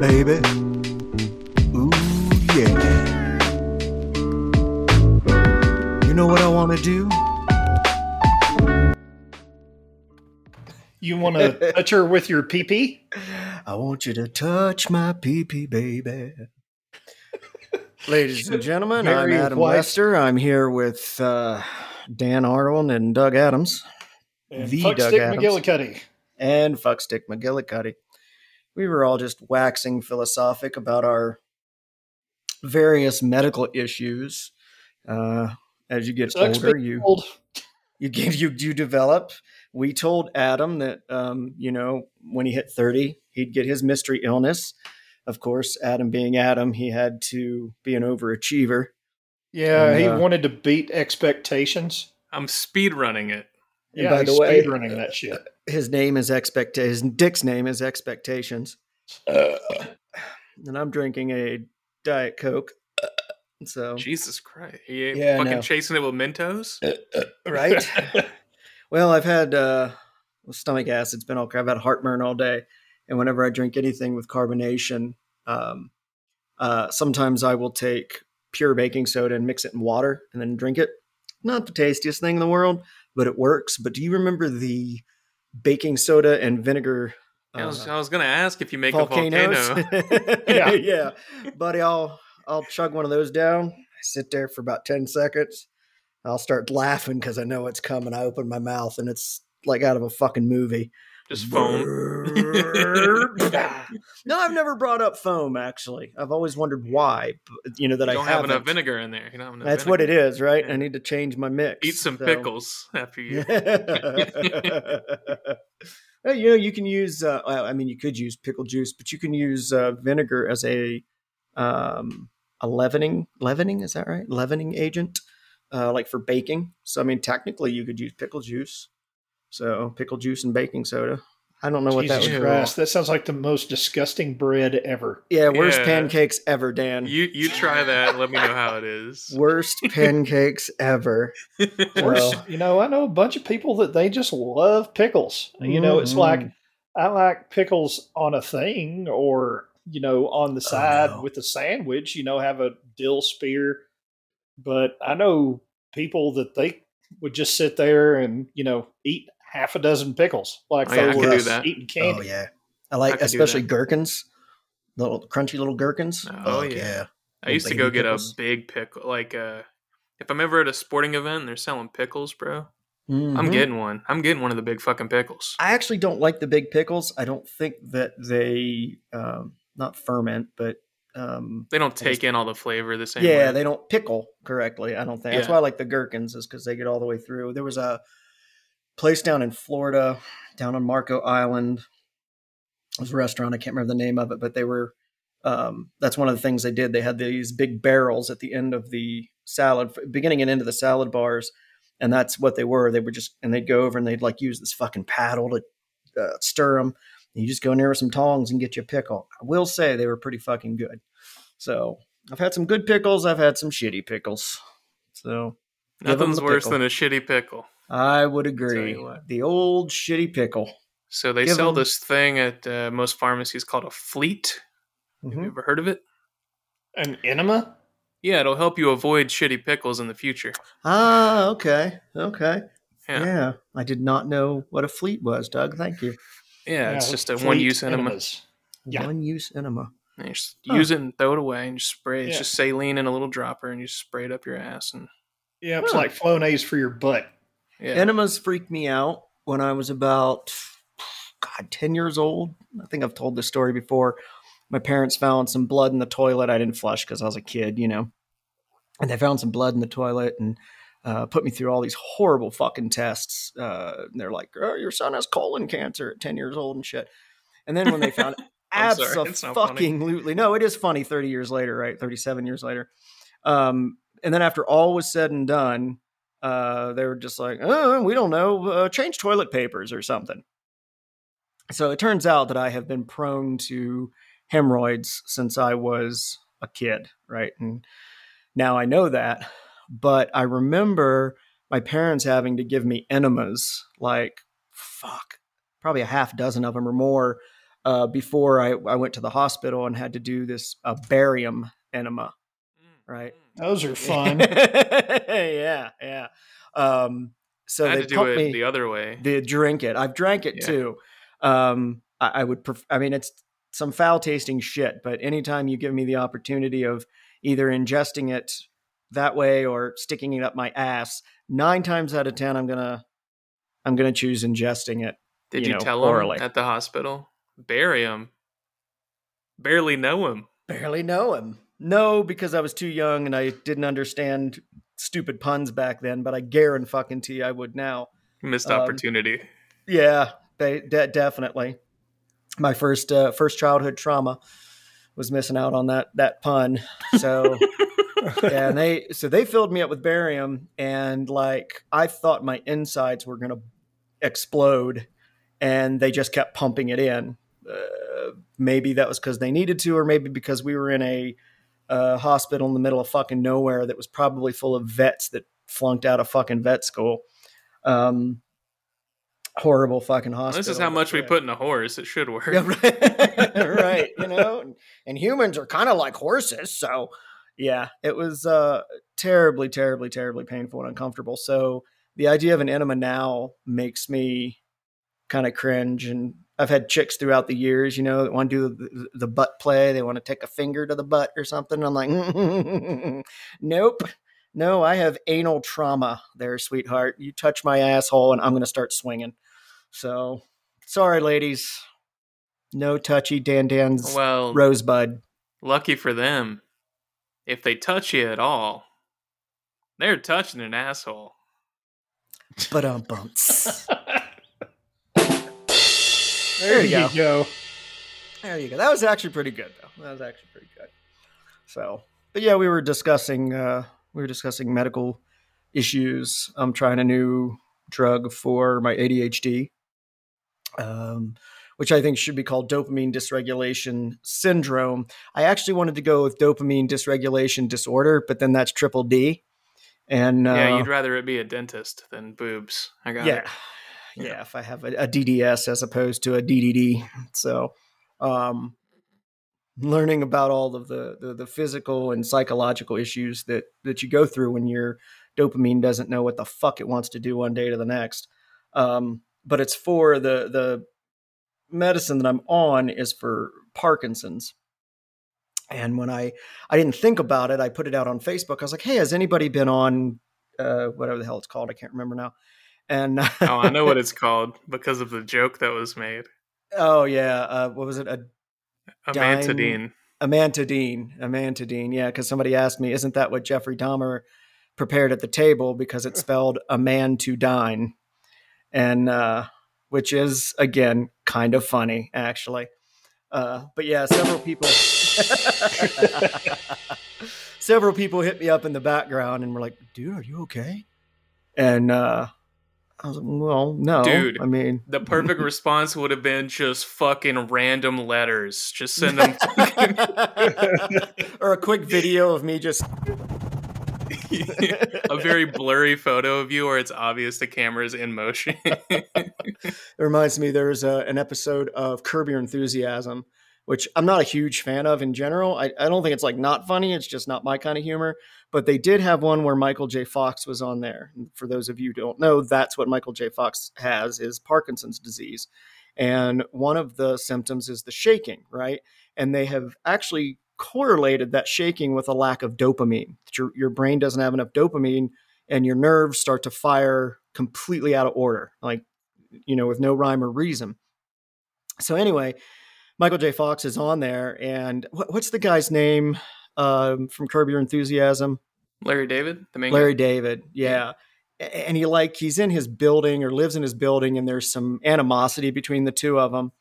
Baby. Ooh, yeah. You know what I want to do? You want to touch her with your pee pee? I want you to touch my pee pee, baby. Ladies and gentlemen, I'm Adam white. Lester. I'm here with uh, Dan Arlen and Doug Adams And The fuck Doug Stick Adams. McGillicuddy. and Fuckstick McGillicuddy. We were all just waxing philosophic about our various medical issues. Uh, as you get Sucks older, you old. you you you develop. We told Adam that um, you know when he hit thirty, he'd get his mystery illness. Of course, Adam being Adam, he had to be an overachiever. Yeah, he Uh, wanted to beat expectations. I'm speed running it. And Yeah, by he's the way- speedrunning that shit. His name is expect. His Dick's name is expectations. and I'm drinking a Diet Coke. So Jesus Christ. You Yeah, fucking no. chasing it with Mentos? right. well, I've had uh, stomach acid's been okay. I've had heartburn all day, and whenever I drink anything with carbonation, um, uh, sometimes I will take pure baking soda and mix it in water and then drink it. Not the tastiest thing in the world, but it works. But do you remember the baking soda and vinegar? I was, uh, I was going to ask if you make volcanoes. a volcano. Yeah. yeah, buddy. I'll I'll chug one of those down. I sit there for about ten seconds. I'll start laughing because I know it's coming. I open my mouth and it's like out of a fucking movie. Just foam. no, I've never brought up foam. Actually, I've always wondered why. You know that You I don't have haven't. enough vinegar in there. You don't have That's what it is, right? Yeah. I need to change my mix. Eat some so- pickles after you. well, you know, you can use. Uh, I mean, you could use pickle juice, but you can use uh, vinegar as a um, a leavening. Leavening is that right? Leavening agent, uh, like for baking. So, I mean, technically, you could use pickle juice. So, pickle juice and baking soda. I don't know what that Jesus would. was. Christ, that sounds like the most disgusting bread ever. Yeah, worst Yeah. pancakes ever, Dan. You you try that. and Let me know how it is. worst pancakes ever. Worse, Well- you know, I know a bunch of people that they just love pickles. You know, it's Mhm. like I like pickles on a thing or, you know, on the side no. with a sandwich, you know, have a dill spear. But I know people that they would just sit there and, you know, eat half a dozen pickles like Oh, yeah, I they were do that. eating candy. Oh yeah, I like I especially gherkins, little crunchy little gherkins. Oh, yeah. I used to go get pickles. a big pickle. Like, uh, if I'm ever at a sporting event and they're selling pickles, bro, I'm Mhm. getting one. I'm getting one of the big fucking pickles. I actually don't like the big pickles. I don't think that they um, not ferment, but um, They don't just- take in all the flavor the same yeah, way. they don't pickle correctly. I don't think that's why I like the gherkins is because they get all the way through. There was a place down in Florida, down on Marco Island. It was a restaurant. I can't remember the name of it, but they were. Um, that's one of the things they did. They had these big barrels at the end of the salad, beginning and end of the salad bars, and that's what they were. They were just, and they'd go over and they'd like use this fucking paddle to uh, stir them. You just go in there with some tongs and get you a pickle. I will say they were pretty fucking good. So I've had some good pickles. I've had some shitty pickles. So Nothing's worse pickle. than a shitty pickle. I would agree. The old shitty pickle. So they Give sell 'em- this thing at uh, most pharmacies called a fleet. Have you Mhm. ever heard of it? An enema? Yeah, it'll help you avoid shitty pickles in the future. Ah, okay, okay. Yeah, Yeah. yeah, I did not know what a fleet was, Doug. Thank you. Yeah, it's just a one-use enema. Yeah. One use enema. And you just Huh. use it and throw it away, and just spray. It's Yeah. just saline in a little dropper, and you spray it up your ass. And Yeah, it's Huh. like Flonase for your butt. Yeah, Enemas freaked me out when I was about, God, 10 years old. I think I've told this story before. My parents found some blood in the toilet. I didn't flush because I was a kid, you know. And they found some blood in the toilet and uh, put me through all these horrible fucking tests. Uh, and they're like, oh, your son has colon cancer at 10 years old and shit. And then when they found I'm sorry, it's not funny. absolutely no, it is funny 30 years later, right? 37 years later. Um, and then after all was said and done, uh, they were just like, oh, we don't know, uh, change toilet papers or something. So it turns out that I have been prone to hemorrhoids since I was a kid, right? And now I know that, but I remember my parents having to give me enemas, like fuck, probably a half dozen of them or more, uh, before I, I went to the hospital and had to do this a barium enema, right? Those are fun. yeah, yeah. Um, so I had they to do it me the other way. they drink it. I've drank it Yeah. too. Um, I, I would. Pref- I mean, it's some foul tasting shit. But anytime you give me the opportunity of either ingesting it that way or sticking it up my ass, nine times out of ten, I'm gonna, I'm gonna choose ingesting it. Did you you, know, tell orally. him at the hospital? Bury him. Barely know him. Barely know him. No, because I was too young and I didn't understand stupid puns back then. But I guarantee to I would now. Missed Um, opportunity. Yeah, they de- definitely. My first uh, first childhood trauma was missing out on that that pun. So yeah, and they so they filled me up with barium, and like I thought my insides were gonna explode, and they just kept pumping it in. Uh, maybe that was because they needed to, or maybe because we were in a uh, hospital in the middle of fucking nowhere that was probably full of vets that flunked out of fucking vet school. Um, horrible fucking hospital. this is how much we put in a horse. It should work. Yeah, right. right. You know, and humans are kind of like horses. So, yeah, it was uh, terribly, terribly, terribly painful and uncomfortable. So, the idea of an enema now makes me kind of cringe. And I've had chicks throughout the years, you know, that want to do the, the butt play. They want to take a finger to the butt or something. I'm like, nope. No, I have anal trauma there, sweetheart. You touch my asshole and I'm going to start swinging. So, sorry, ladies. No touchy Dan Dan's Well, rosebud. lucky for them. If they touch you at all, they're touching an asshole. But um bumps. there you you go. There you go. That was actually pretty good though. That was actually pretty good. So but yeah, we were discussing uh we were discussing medical issues. I'm trying a new drug for my ADHD. Um which I think should be called dopamine dysregulation syndrome. I actually wanted to go with dopamine dysregulation disorder, but then that's triple D. And uh, yeah, you'd rather it be a dentist than boobs. I got yeah. it. Yeah. If i have a, a dds as opposed to a ddd so um learning about all of the, the the physical and psychological issues that that you go through when your dopamine doesn't know what the fuck it wants to do one day to the next. Um but it's for the the medicine that i'm on is for parkinson's. And when i i didn't think about it i put it out on facebook. I was like hey has anybody been on uh whatever the hell it's called i can't remember now and Oh, I know what it's called because of the joke that was made. Oh yeah, uh, what was it? A Amantadine. amantadine, amantadine. Yeah, because somebody asked me, isn't that what Jeffrey Dahmer prepared at the table? Because it's spelled a man to dine, and uh, which is again kind of funny actually. Uh, but yeah, several people, several people hit me up in the background and were like, "Dude, are you okay?" And uh, I was like, "Well, no, Dude. I mean, The perfect response would have been just fucking random letters. Just send them. or a quick video of me just a very blurry photo of you where it's obvious the camera's in motion. It reminds me there's a, uh, an episode of Curb Your Enthusiasm, which I'm not a huge fan of in general. I, I don't think it's like not funny. It's just not my kind of humor. But they did have one where Michael J. Fox was on there. For those of you who don't know, that's what Michael J. Fox has is Parkinson's disease. And one of the symptoms is the shaking, right? And they have actually correlated that shaking with a lack of dopamine. Your, your brain doesn't have enough dopamine and your nerves start to fire completely out of order. Like you know, with no rhyme or reason. So anyway, Michael J. Fox is on there, and what, what's the guy's name um, from Curb Your Enthusiasm? Larry David, the main Larry guy? David, yeah. And he like he's in his building or lives in his building, and there's some animosity between the two of them.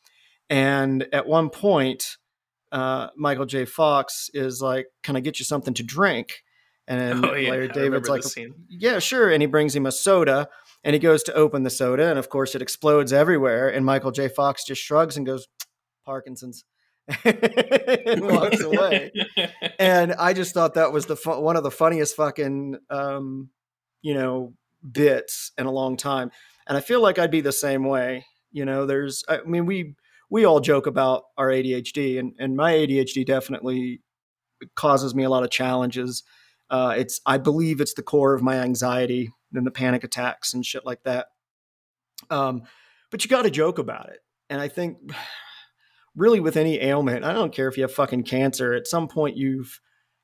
And at one point, uh, Michael J. Fox is like, "Can I get you something to drink?" And Oh, yeah, Larry David's like, yeah, sure. And he brings him a soda and he goes to open the soda. And of course, it explodes everywhere. And Michael J. Fox just shrugs and goes, Parkinson's. and walks away. And I just thought that was the fu- one of the funniest fucking um, you know bits in a long time. And I feel like I'd be the same way. You know, there's I mean we we all joke about our ADHD, and and my ADHD definitely causes me a lot of challenges. Uh, it's I believe it's the core of my anxiety and the panic attacks and shit like that. Um, but you got to joke about it, and I think really with any ailment, I don't care if you have fucking cancer. At some point, you've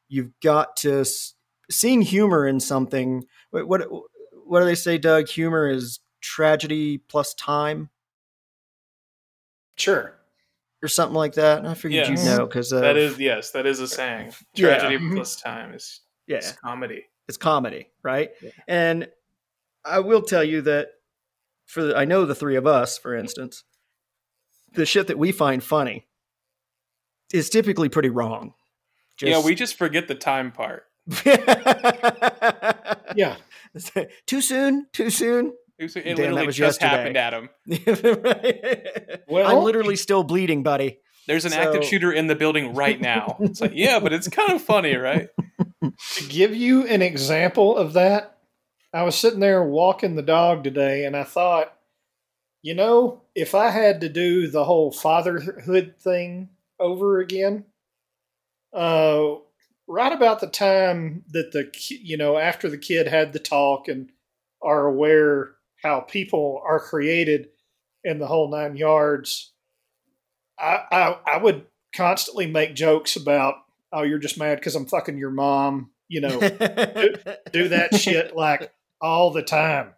you've got to s- seeing humor in something. What what, what do they say, Doug? Humor is tragedy plus time Sure. or something like that. I figured Yes. you'd know because uh, that is yes, that is a saying. Tragedy Mhm. plus time is, yeah. is comedy. it's comedy, right? Yeah. And I will tell you that for the, I know the three of us, for instance, the shit that we find funny is typically pretty wrong. yeah, we just forget the time part. Yeah. too soon, too soon. It, was- it Damn, that was just yesterday. happened at him. Well- I'm literally still bleeding, buddy. There's an active shooter in the building right now. It's like, yeah, but it's kind of funny, right? To give you an example of that, I was sitting there walking the dog today and I thought, you know, if I had to do the whole fatherhood thing over again, uh, right about the time that the, you know, after the kid had the talk and are aware how people are created in the whole nine yards, I, I, I would constantly make jokes about, oh, you're just mad because I'm fucking your mom, you know, do that shit like all the time.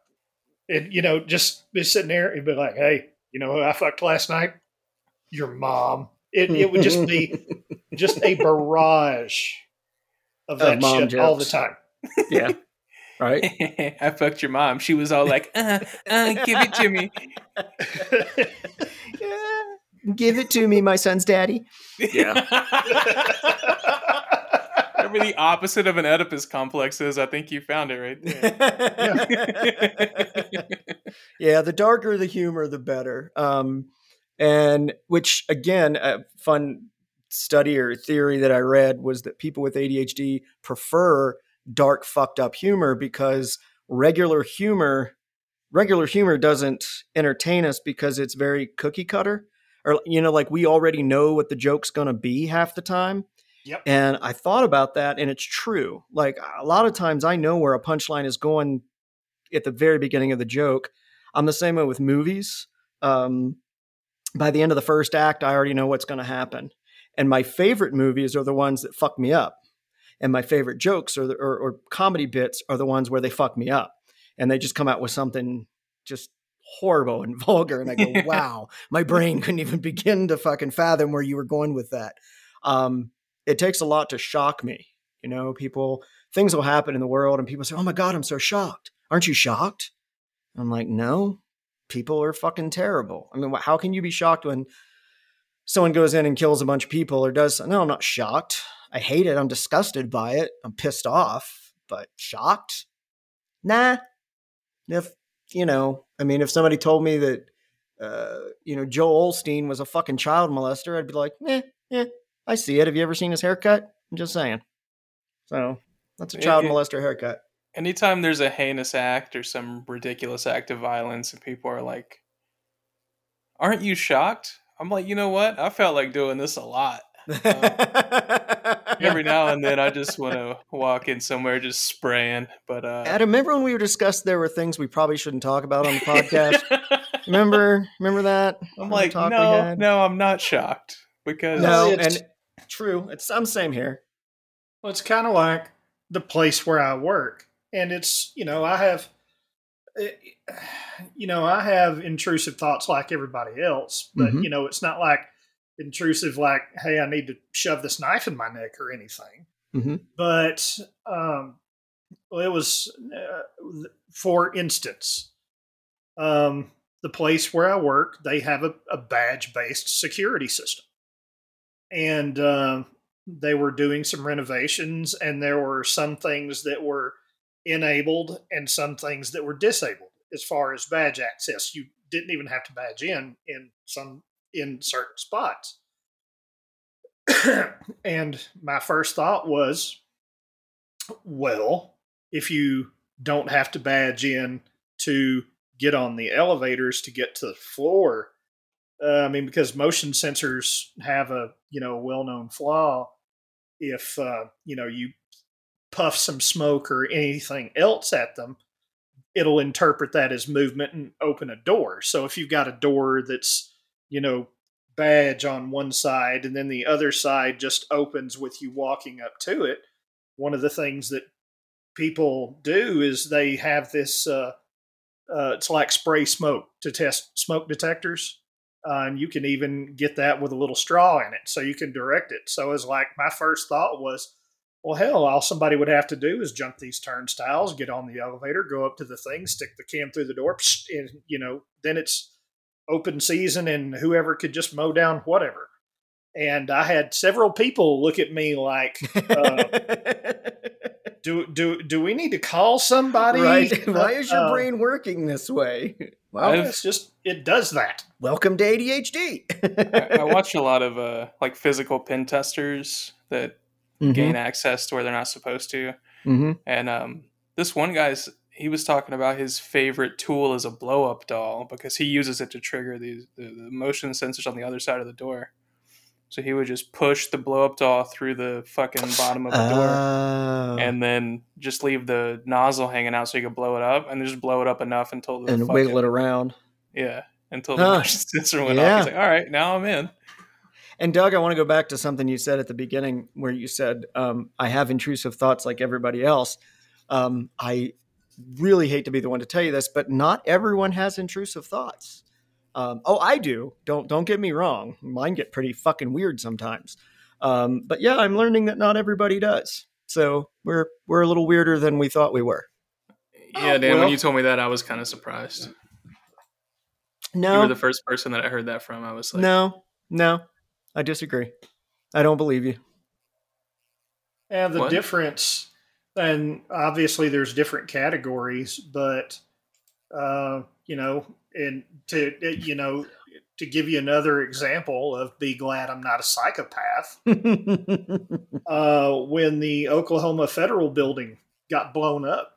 And, you know, just be sitting there and be like, hey, you know who I fucked last night? Your mom. It, it would just be just a barrage of Of that mom shit all the time. yeah. Right. I fucked your mom. She was all like, uh, uh, give it to me. Yeah. Give it to me, my son's daddy. Yeah. Whatever the opposite of an Oedipus complex is, I think you found it right there. yeah, the darker the humor, the better. Um, and which, again, a fun study or theory that I read was that people with ADHD prefer dark, fucked up humor because regular humor, regular humor doesn't entertain us because it's very cookie cutter. Or, you know, like we already know what the joke's going to be half the time. Yep. And I thought about that, and it's true. Like a lot of times, I know where a punchline is going at the very beginning of the joke. I'm the same way with movies. Um, by the end of the first act, I already know what's going to happen. And my favorite movies are the ones that fuck me up. And my favorite jokes or, the, or, or comedy bits are the ones where they fuck me up. And they just come out with something just horrible and vulgar. And I go, wow, my brain couldn't even begin to fucking fathom where you were going with that. Um, it takes a lot to shock me. You know, people, things will happen in the world and people say, oh my God, I'm so shocked. Aren't you shocked? I'm like, no, people are fucking terrible. I mean, how can you be shocked when someone goes in and kills a bunch of people or does? No, I'm not shocked. I hate it. I'm disgusted by it. I'm pissed off, but shocked? Nah. If, you know, I mean, if somebody told me that, uh, you know, Joel Osteen was a fucking child molester, I'd be like, eh, eh, I see it. Have you ever seen his haircut? I'm just saying. So that's a child it- molester haircut. Anytime there's a heinous act or some ridiculous act of violence, and people are like, "Aren't you shocked?" I'm like, you know what? I felt like doing this a lot. Every now and then, I just want to walk in somewhere just spraying. But uh, Adam, remember when we were discussed there were things we probably shouldn't talk about on the podcast? remember, remember that? I'm The like, no, no, I'm not shocked because no, it's- and true. It's I'm same here. Well, it's kind of like the place where I work, and it's you know I have, eh, you know I have intrusive thoughts like everybody else, but Mhm. you know it's not like intrusive like hey I need to shove this knife in my neck or anything. Mhm. But um, well, it was uh, for instance, um, the place where I work they have a, a badge based security system, and um, they were doing some renovations and there were some things that were enabled and some things that were disabled as far as badge access. You didn't even have to badge in in some in certain spots. And my first thought was, well, if you don't have to badge in to get on the elevators to get to the floor, uh, I mean, because motion sensors have a you know well-known flaw. If uh, you know you puff some smoke or anything else at them, it'll interpret that as movement and open a door. So if you've got a door that's you know badge on one side and then the other side just opens with you walking up to it, one of the things that people do is they have this. Uh, uh, it's like spray smoke to test smoke detectors uh, and you can even get that with a little straw in it, so you can direct it. So it's like my first thought was, well, hell, all somebody would have to do is jump these turnstiles, get on the elevator, go up to the thing, stick the cam through the door, and you know, then it's open season, and whoever could just mow down whatever. And I had several people look at me like, uh, "Do do do we need to call somebody? right? Why is your Uh, brain working this way? Well, I've- It's just it does that. welcome to ADHD. I, I watch a lot of uh, like physical pen testers that Mm-hmm. gain access to where they're not supposed to. hmm And um, this one guy's he was talking about his favorite tool is a blow up doll because he uses it to trigger these the, the motion sensors on the other side of the door. So he would just push the blow up doll through the fucking bottom of the door Oh. and then just leave the nozzle hanging out so you could blow it up and just blow it up enough until the and fucking, wiggle it around. Yeah. Until the Huh. sensor went Yeah. off. He's like, all right, now I'm in. And Doug, I want to go back to something you said at the beginning, where you said, um, "I have intrusive thoughts like everybody else." Um, I really hate to be the one to tell you this, but not everyone has intrusive thoughts. Um, oh, I do. Don't don't get me wrong. Mine get pretty fucking weird sometimes. Um, but yeah, I'm learning that not everybody does. So we're we're a little weirder than we thought we were. Yeah, Oh, Dan, well. when you told me that, I was kind of surprised. No, you were the first person that I heard that from. I was like, no, no. I disagree. I don't believe you. And the What? difference, and obviously there's different categories, but uh, you know, and to you know, to give you another example of be glad I'm not a psychopath. Uh, when the Oklahoma Federal Building got blown up,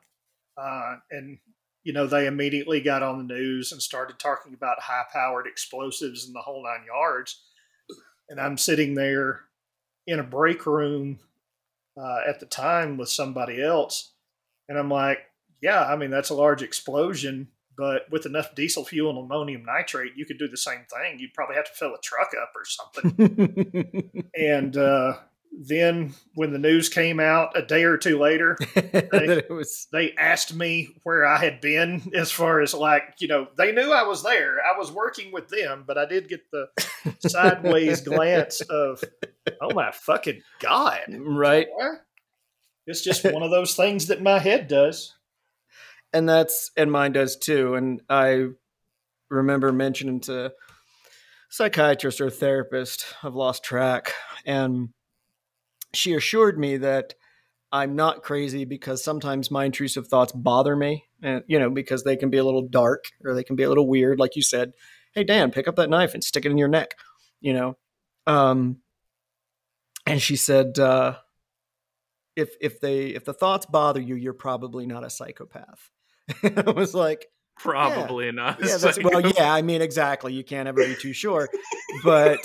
uh, and you know they immediately got on the news and started talking about high-powered explosives and the whole nine yards. And I'm sitting there in a break room uh, at the time with somebody else, and I'm like, "Yeah, I mean that's a large explosion, but with enough diesel fuel and ammonium nitrate, you could do the same thing. You'd probably have to fill a truck up or something." and uh, then when the news came out a day or two later, it was they asked me where I had been as far as like, you know, they knew I was there. I was working with them, but I did get the sideways glance of, oh my fucking God. right. It's just one of those things that my head does. And that's and mine does too. And i remember mentioning to psychiatrist or therapist i've lost track and she assured me that i'm not crazy because sometimes my intrusive thoughts bother me and you know because they can be a little dark or they can be a little weird. Like you said hey dan pick up that knife and stick it in your neck you know? Um and she said uh if if they if the thoughts bother you you're probably not a psychopath I was like, probably not. yeah, that's well, yeah. I mean, exactly. You can't ever be too sure. But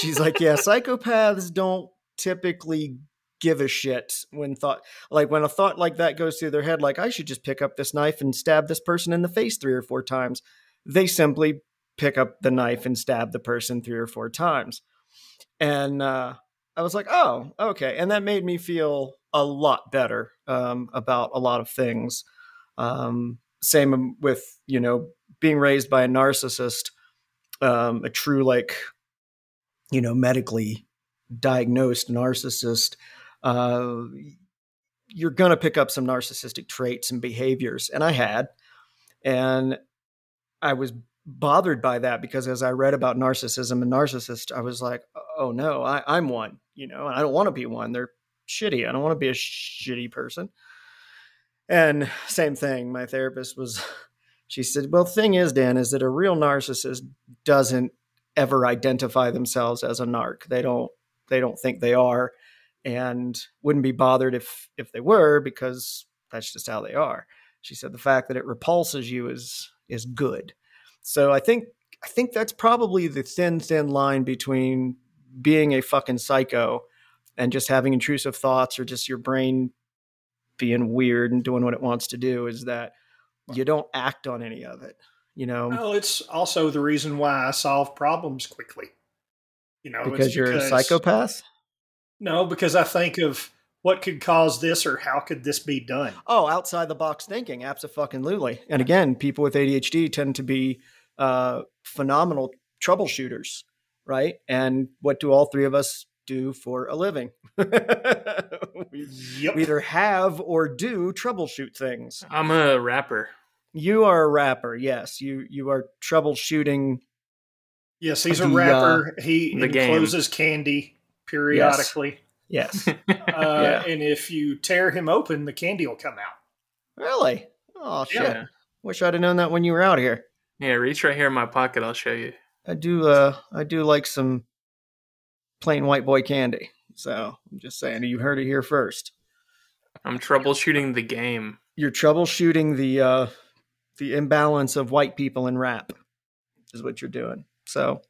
she's like, yeah, psychopaths don't typically give a shit when thought like when a thought like that goes through their head, like I should just pick up this knife and stab this person in the face three or four times. They simply pick up the knife and stab the person three or four times. And uh, I was like, oh, okay. And that made me feel a lot better um, about a lot of things. Um, same with, you know, being raised by a narcissist, um, a true, like, you know, medically diagnosed narcissist. Uh, you're going to pick up some narcissistic traits and behaviors. And I had. And I was bothered by that because as I read about narcissism and narcissist, I was like, oh no, I, I'm one, you know, and I don't want to be one. They're shitty. I don't want to be a shitty person. And same thing, my therapist was, she said, well, the thing is, Dan, is that a real narcissist doesn't ever identify themselves as a narc. They don't they don't think they are and wouldn't be bothered if if they were because that's just how they are. She said the fact that it repulses you is is good. So I think I think that's probably the thin thin line between being a fucking psycho and just having intrusive thoughts or just your brain being weird and doing what it wants to do is that you don't act on any of it. You know, Well, it's also the reason why I solve problems quickly. You know, because you're a psychopath. No, because I think of what could cause this or how could this be done. Oh, outside the box thinking, absolutely. And again, people with ADHD tend to be uh, phenomenal troubleshooters, right? And what do all three of us do for a living? we, Yep. we either have or do troubleshoot things. I'm a rapper. You are a rapper, yes. You you are troubleshooting. Yes, he's a The, uh, rapper. he the game. encloses candy periodically. Yes, Uh, Yeah. And if you tear him open, the candy will come out. really. Oh shit! Yeah. Wish I'd have known that when you were out here. Yeah, reach right here in my pocket. I'll show you. I do. Uh, I do like some plain white boy candy. So I'm just saying, you heard it here first. I'm troubleshooting the game. You're troubleshooting the uh, the imbalance of white people in rap, is what you're doing. So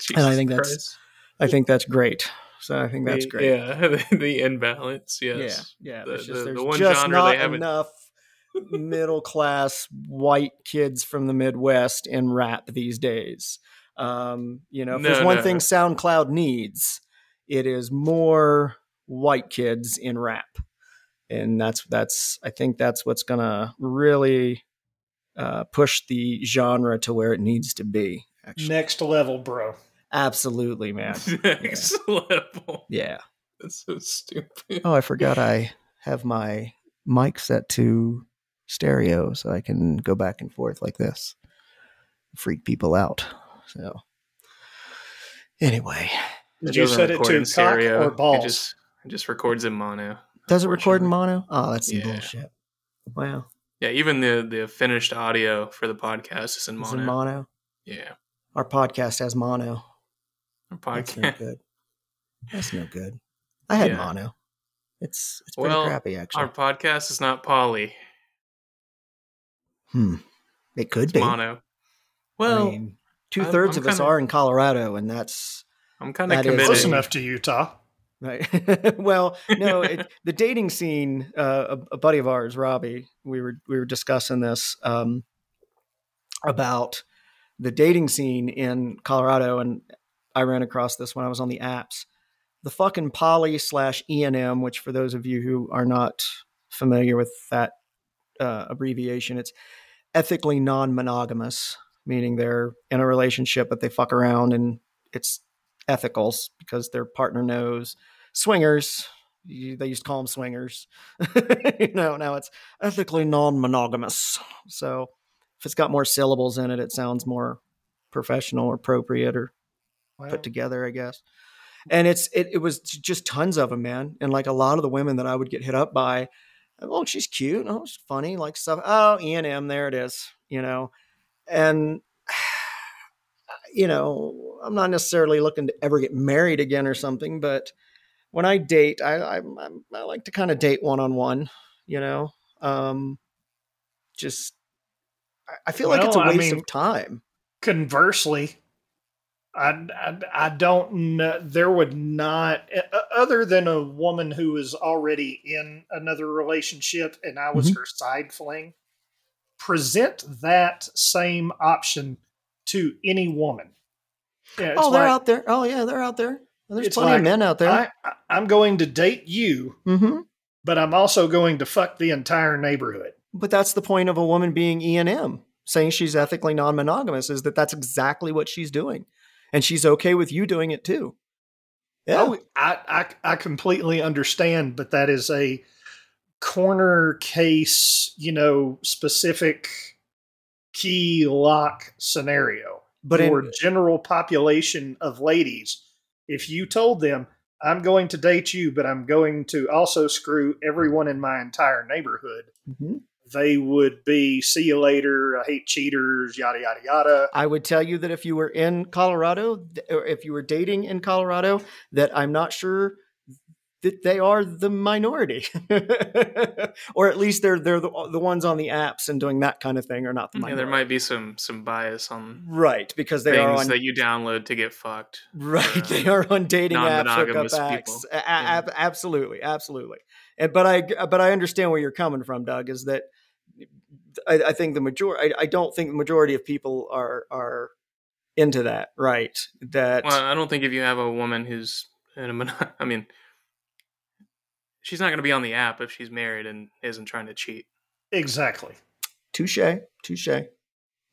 Jesus I think that's- Christ. I think that's great. So I think that's The- great. Yeah, the imbalance. Yes. Yeah, yeah. The- there's the- just, the one just genre not they haven't- enough middle class white kids from the Midwest in rap these days. Um, you know, if No, there's one no. thing SoundCloud needs, it is more white kids in rap, and that's that's I think that's what's gonna really uh, push the genre to where it needs to be. Actually, Next level, bro. absolutely, man. Next level. Yeah. That's so stupid. Oh, I forgot I have my mic set to stereo so I can go back and forth like this. Freak people out. So anyway, Did It you doesn't set it record to in cock stereo. or balls? It just, it just records in mono. does it record in mono? Oh, that's some Yeah. bullshit. Wow. Yeah, even the the finished audio for the podcast is in It's mono. in mono. Yeah, Our podcast has mono. our podcast. That's no good. That's no good. I had Yeah. mono. It's it's pretty Well, crappy actually. Our podcast is not poly. hmm. It could It's be. mono. I Well, mean, two thirds I'm of us are in Colorado, and that's I'm kind of that is- committed. Close enough to Utah. Right. well, no, it, the dating scene. Uh, a, a buddy of ours, Robbie, we were we were discussing this um, about the dating scene in Colorado, and I ran across this when I was on the apps. The fucking poly slash ENM, which for those of you who are not familiar with that uh, abbreviation, it's ethically non-monogamous, meaning they're in a relationship but they fuck around and it's ethical because their partner knows. Swingers, you, they used to call them swingers. you know, now it's ethically non-monogamous. So if it's got more syllables in it, it sounds more professional or appropriate or Well, put together, I guess. And it's it, it was just tons of them, man. And like a lot of the women that I would get hit up by, oh, she's cute, oh, she's funny, like stuff. Oh, E and M, there it is, you know. And you know, I'm not necessarily looking to ever get married again or something, but when I date, I I, I, like to kind of date one on one, you know. Um, just I- feel like it's a Well, I waste mean- of time. conversely, I, I, I don't know. There would not, uh, other than a woman who is already in another relationship and I was Mhm. her side fling, present that same option to any woman. Yeah, Oh, they're like, out there. Oh, yeah, they're out there. There's plenty like, of men out there. I, I'm going to date you, hmm but I'm also going to fuck the entire neighborhood. But that's the point of a woman being E and M, saying she's ethically non-monogamous, is that that's exactly what she's doing, and she's okay with you doing it too. Yeah, Oh, I, I I completely understand, but that is a corner case, you know, specific key lock scenario. but in, for general population of ladies, if you told them, "I'm going to date you, but I'm going to also screw everyone in my entire neighborhood," Mhm. they would be see you later, I hate cheaters, yada yada yada. I would tell you that if you were in Colorado, or if you were dating in Colorado, that I'm not sure that they are the minority, or at least they're they're the, the ones on the apps and doing that kind of thing, are not the Yeah, minority. there might be some some bias on right because they are things on that you download to get fucked. Right, uh, they are on dating apps, hookup apps. people. A- a- Yeah. ab- absolutely, absolutely. And, but I, but I understand where you're coming from, Doug. Is that I, I think the majority. I, I don't think the majority of people are are into that. Right. That Well, I don't think if you have a woman who's in a I mean, she's not going to be on the app if she's married and isn't trying to cheat. Exactly. touche, touche.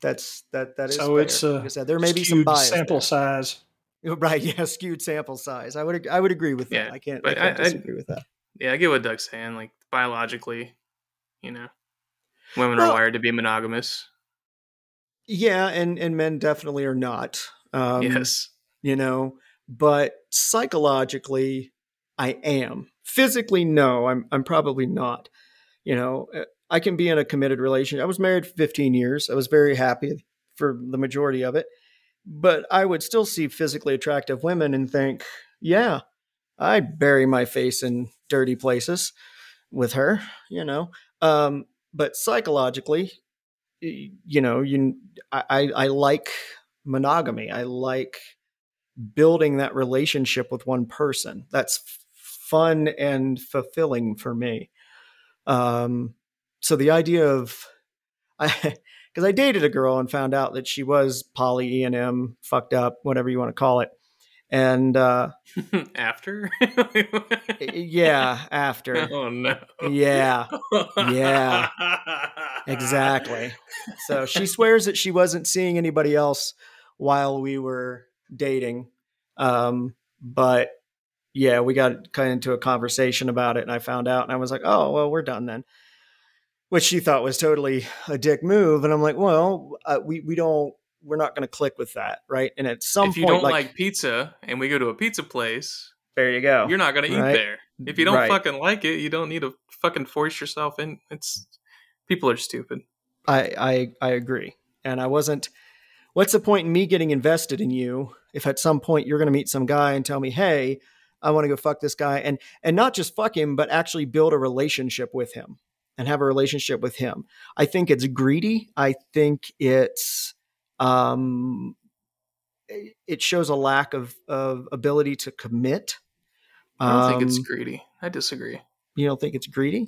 That's that that is. So fair. it's, uh, Like I said, there may be some bias. sample there. size. Right. Yeah. Skewed sample size. I would I would agree with that. Yeah, I can't. I but can't I- I- disagree with that. Yeah, I get what Doug's saying. Like biologically, you know, women Well- are wired to be monogamous. Yeah, and and men definitely are not. Um, yes. you know but psychologically i am physically no i'm i'm probably not you know Uh, i can be in a committed relationship. I was married 15 years. I was very happy for the majority of it. But i would still see physically attractive women and think yeah i'd bury my face in dirty places with her you know? Um but psychologically you know you i i, I like monogamy. I like building that relationship with one person. That's fun and fulfilling for me. Um, so the idea of, I, because I dated a girl and found out that she was poly E and M, fucked up, whatever you want to call it, and uh, After. yeah, after, Oh no. yeah, Yeah. exactly. So she swears that she wasn't seeing anybody else while we were dating. Um, but yeah, we got kind of into a conversation about it and I found out and I was like, oh, well, we're done then. Which she thought was totally a dick move. And I'm like, well, uh, we, we don't, we're not going to click with that. Right. And at some if you point, don't like, pizza and we go to a pizza place, there you go. you're not going to eat Right. there. If you don't Right. fucking like it, you don't need to fucking force yourself in. It's people are stupid. I, I I agree. And I wasn't what's the point in me getting invested in you if at some point you're gonna meet some guy and tell me, hey, I want to go fuck this guy and and not just fuck him, but actually build a relationship with him and have a relationship with him. I think it's greedy. I think it's um it shows a lack of of ability to commit. I don't think it's Um, greedy. I disagree. you don't think it's greedy?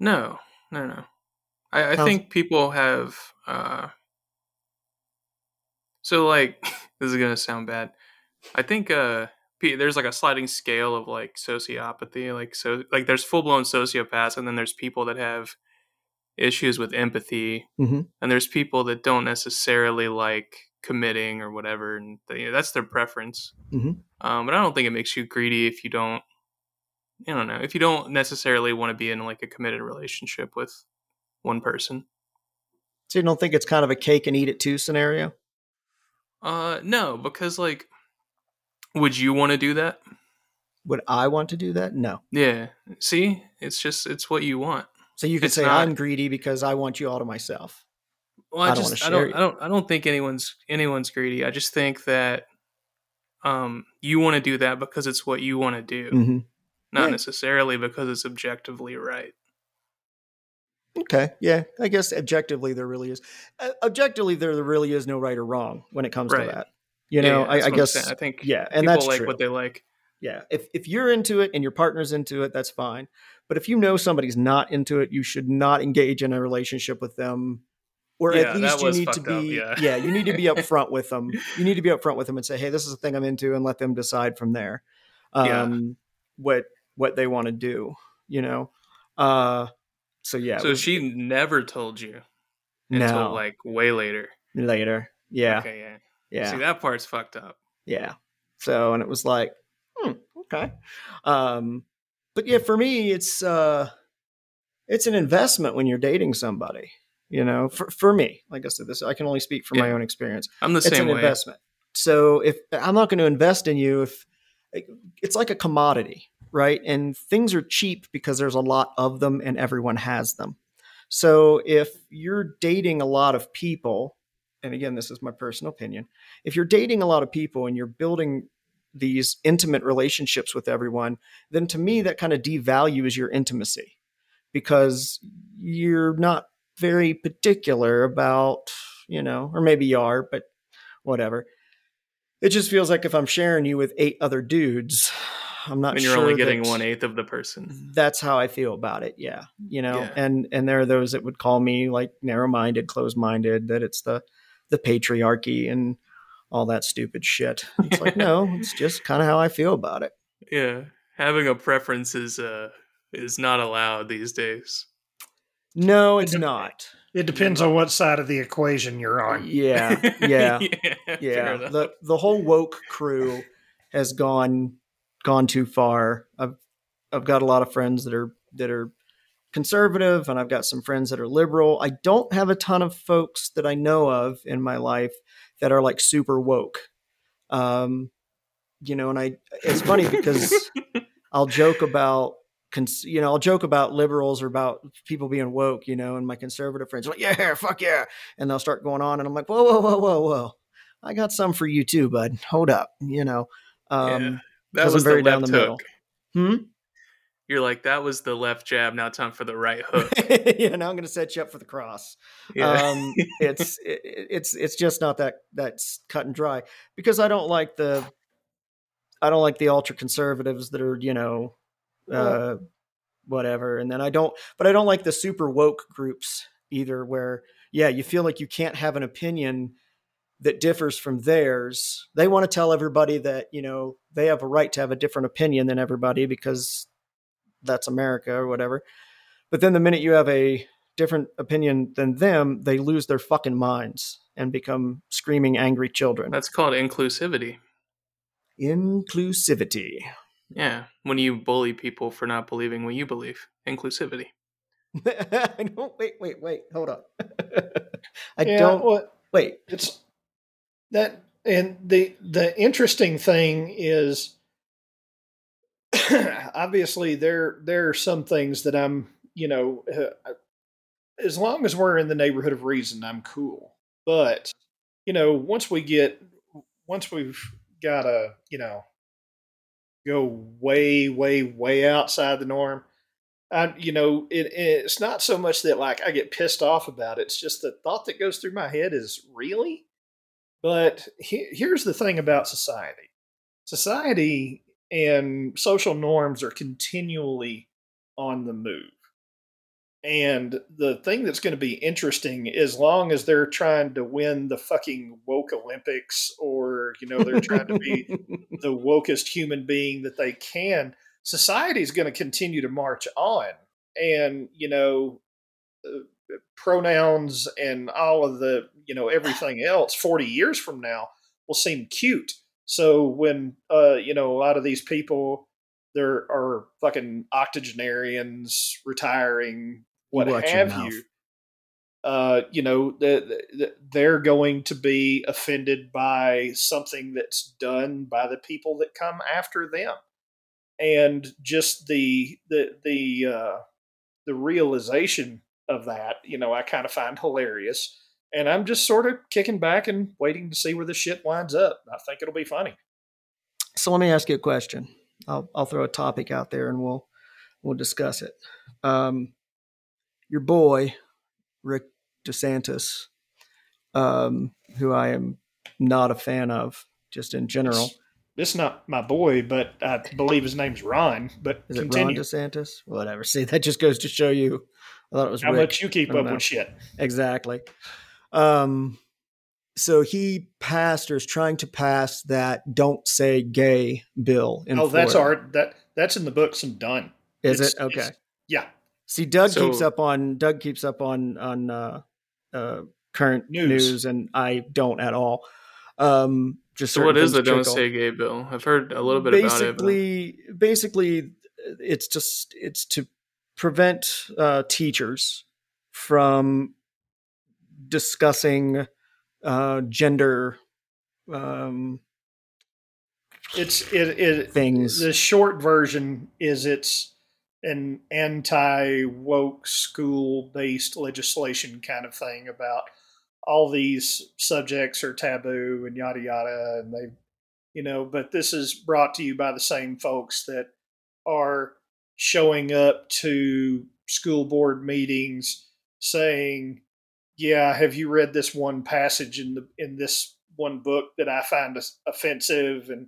No, no, no. I, I How's- think people have. uh So, like, this is gonna sound bad. I think uh there's like a sliding scale of like sociopathy. Like, so like there's full blown sociopaths, and then there's people that have issues with empathy, Mhm. and there's people that don't necessarily like committing or whatever, and they, that's their preference. Mhm. Um, but I don't think it makes you greedy if you don't. I don't know if you don't necessarily want to be in like a committed relationship with one person. So you don't think it's kind of a cake and eat it too scenario? Uh, no, because like, would you want to do that? Would I want to do that? No. Yeah. See, it's just it's what you want. So you could It's say not- I'm greedy because I want you all to myself. Well, I I, don't just I don't. I don't I don't think anyone's anyone's greedy. I just think that um you want to do that because it's what you want to do, Mm-hmm. not Yeah. necessarily because it's objectively right. Okay. Yeah. I guess objectively there really is. Uh, objectively there really is no right or wrong when it comes Right. to that. You know, yeah, I, I I'm guess. I think Yeah, and people that's like true. what they like. yeah. If if you're into it and your partner's into it, that's fine. But if you know somebody's not into it, you should not engage in a relationship with them. Or Yeah, at least you need to fucked up, be yeah. you need to be upfront with them. You need to be upfront with them and say, "Hey, this is the thing I'm into," and let them decide from there. Um, Yeah. what what they want to do, you know. Uh, so yeah, so she never told you until no like way later. later, yeah, Okay, yeah. Yeah, See, that part's fucked up. yeah. So and it was like, hmm, okay, um, but yeah, for me, it's uh, it's an investment when you're dating somebody. You know, for for me, like I said, this I can only speak from my own experience. I'm the it's same an way. investment. So if I'm not going to invest in you, if it's like a commodity, right? And things are cheap because there's a lot of them and everyone has them. So if you're dating a lot of people, and again, this is my personal opinion, if you're dating a lot of people and you're building these intimate relationships with everyone, then to me, that kind of devalues your intimacy because you're not very particular about, you know, or maybe you are, but whatever. It just feels like if I'm sharing you with eight other dudes, I'm not and you're sure only getting one eighth of the person. that's how I feel about it. Yeah. You know, Yeah. and, and there are those that would call me like narrow minded, closed minded, that it's the, the patriarchy and all that stupid shit. It's like, no, it's just kind of how I feel about it. Yeah, having a preference is uh is not allowed these days. No, it's It dep- not. It depends on what side of the equation you're on. Yeah. Yeah. yeah. yeah. The, the whole woke crew has gone, gone too far. I've, I've got a lot of friends that are, that are conservative and I've got some friends that are liberal. I don't have a ton of folks that I know of in my life that are like super woke. Um, you know, and I, it's funny because I'll joke about, cons- you know, I'll joke about liberals or about people being woke, you know, and my conservative friends are like, yeah, fuck yeah. And they'll start going on and I'm like, whoa, whoa, whoa, whoa, whoa. I got some for you too, bud. Hold up, you know. Um, that 'cause I'm was very the down the middle. hmm? You're like that was the left jab. Now time for the right hook. yeah, now I'm going to set you up for the cross. Yeah. um, it's it, it's it's just not that that's cut and dry because I don't like the I don't like the ultra conservatives that are you know uh, whatever, and then I don't but I don't like the super woke groups either, where yeah you feel like you can't have an opinion that differs from theirs. They want to tell everybody that you know they have a right to have a different opinion than everybody because that's America or whatever. But then the minute you have a different opinion than them, they lose their fucking minds and become screaming angry children. That's called inclusivity. Inclusivity. Yeah, when you bully people for not believing what you believe, inclusivity. I don't wait, wait, wait, hold on. I Yeah, don't well, wait. it's that and the the interesting thing is obviously there there are some things that I'm you know uh, as long as we're in the neighborhood of reason I'm cool but you know once we get once we've got to you know go way way way outside the norm I, you know, it, it's not so much that like I get pissed off about it. It's just the thought that goes through my head is really. But he, here's the thing about society: society and social norms are continually on the move. And the thing that's going to be interesting, as long as they're trying to win the fucking woke Olympics, or you know they're trying to be the wokest human being that they can, society is going to continue to march on. And, you know, uh, pronouns and all of the, you know, everything else 40 years from now will seem cute. So when, uh, you know, a lot of these people, there are fucking octogenarians retiring, what Watch have you. Uh, you know, the, the, they're going to be offended by something that's done by the people that come after them and just the the the uh, the realization of that, you know, I kind of find hilarious. And I'm just sort of kicking back and waiting to see where the shit winds up. I think it'll be funny. So let me ask you a question. I'll I'll throw a topic out there and we'll we'll discuss it. Um, your boy Rick DeSantis, um, who I am not a fan of, just in general. This is not my boy, but I believe his name's Ron. But Is it Ron. DeSantis? Whatever. See, that just goes to show you. I thought it was How Rick. much you keep up know. with shit? Exactly. Um, so he passed or is trying to pass that "Don't Say Gay" bill. In oh, that's Florida. art. That that's in the books and done. Is It's- it okay? it's- Yeah. See, Doug So- keeps up on Doug keeps up on on uh, uh, current News. news. and I don't at all. Um, just So what is the don't say gay bill? I've heard a little bit about it. but- basically, basically, it's just it's to prevent uh, teachers from discussing uh, gender um, It's it it things. the short version is it's an anti woke school based legislation kind of thing about all these subjects are taboo and yada yada and they you know but this is brought to you by the same folks that are showing up to school board meetings saying yeah have you read this one passage in the in this one book that i find offensive and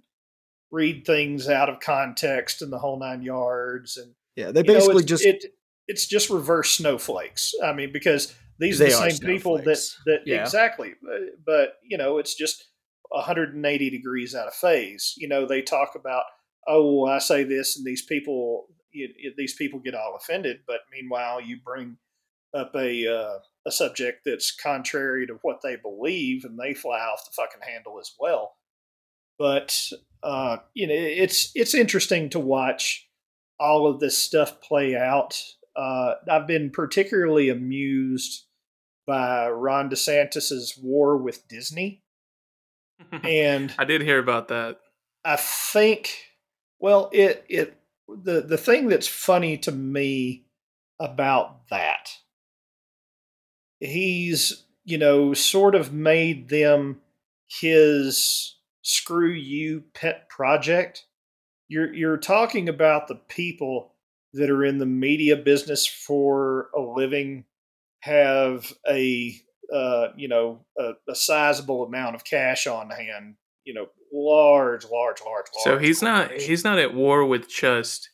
read things out of context and the whole nine yards and yeah they basically know, just it, it's just reverse snowflakes. I mean because these are the same people that that yeah. exactly but, but you know it's just 180 degrees out of phase. You know they talk about oh i say this and these people these people get all offended but meanwhile you bring up a uh, a subject that's contrary to what they believe and they fly off the fucking handle as well but uh, you know it's it's interesting to watch all of this stuff play out uh, I've been particularly amused by Ron DeSantis's war with Disney. And I did hear about that. I think well it it the the thing that's funny to me about that he's you know sort of made them his screw you pet project you're you're talking about the people that are in the media business for a living have a uh, you know a, a, sizable amount of cash on hand. You know, large, large, large, large. So he's not he's not at war with just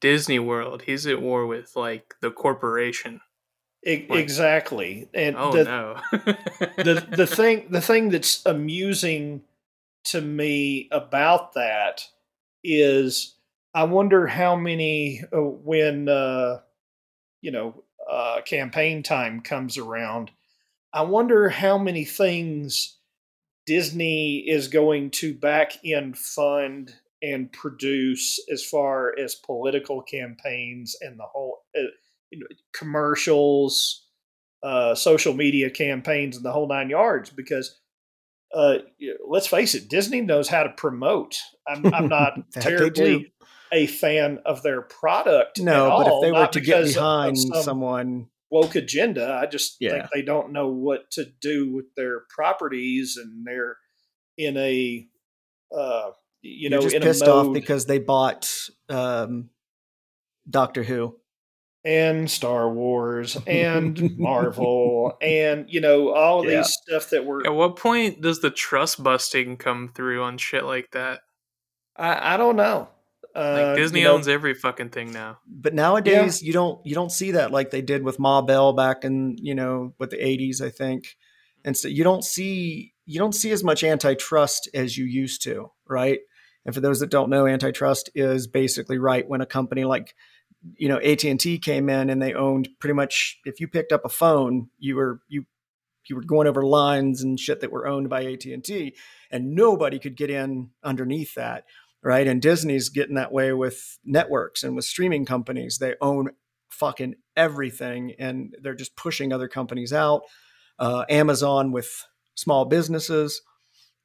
Disney World. He's at war with like the corporation. Like, exactly, and oh the, no, the the thing the thing that's amusing to me about that is I wonder how many uh, when uh, you know uh, campaign time comes around, I wonder how many things Disney is going to back end fund and produce as far as political campaigns and the whole uh, commercials, uh, social media campaigns, and the whole nine yards. Because uh, let's face it, Disney knows how to promote. I'm, I'm not terribly a fan of their product. No, but if they were to get behind some someone woke agenda, I just yeah. think they don't know what to do with their properties, and they're in a uh, you know You're just pissed off because they bought um, Doctor Who and Star Wars and Marvel and you know all of yeah. these stuff that were. At what point does the trust busting come through on shit like that? I, I don't know. Like uh, Disney you know, owns every fucking thing now. But nowadays yeah. you don't you don't see that like they did with Ma Bell back in, you know, with the 80s I think. And so you don't see you don't see as much antitrust as you used to, right? And for those that don't know, antitrust is basically right when a company like you know AT&T came in and they owned pretty much if you picked up a phone, you were you you were going over lines and shit that were owned by AT&T and nobody could get in underneath that right? And Disney's getting that way with networks and with streaming companies. They own fucking everything and they're just pushing other companies out. Uh, Amazon with small businesses.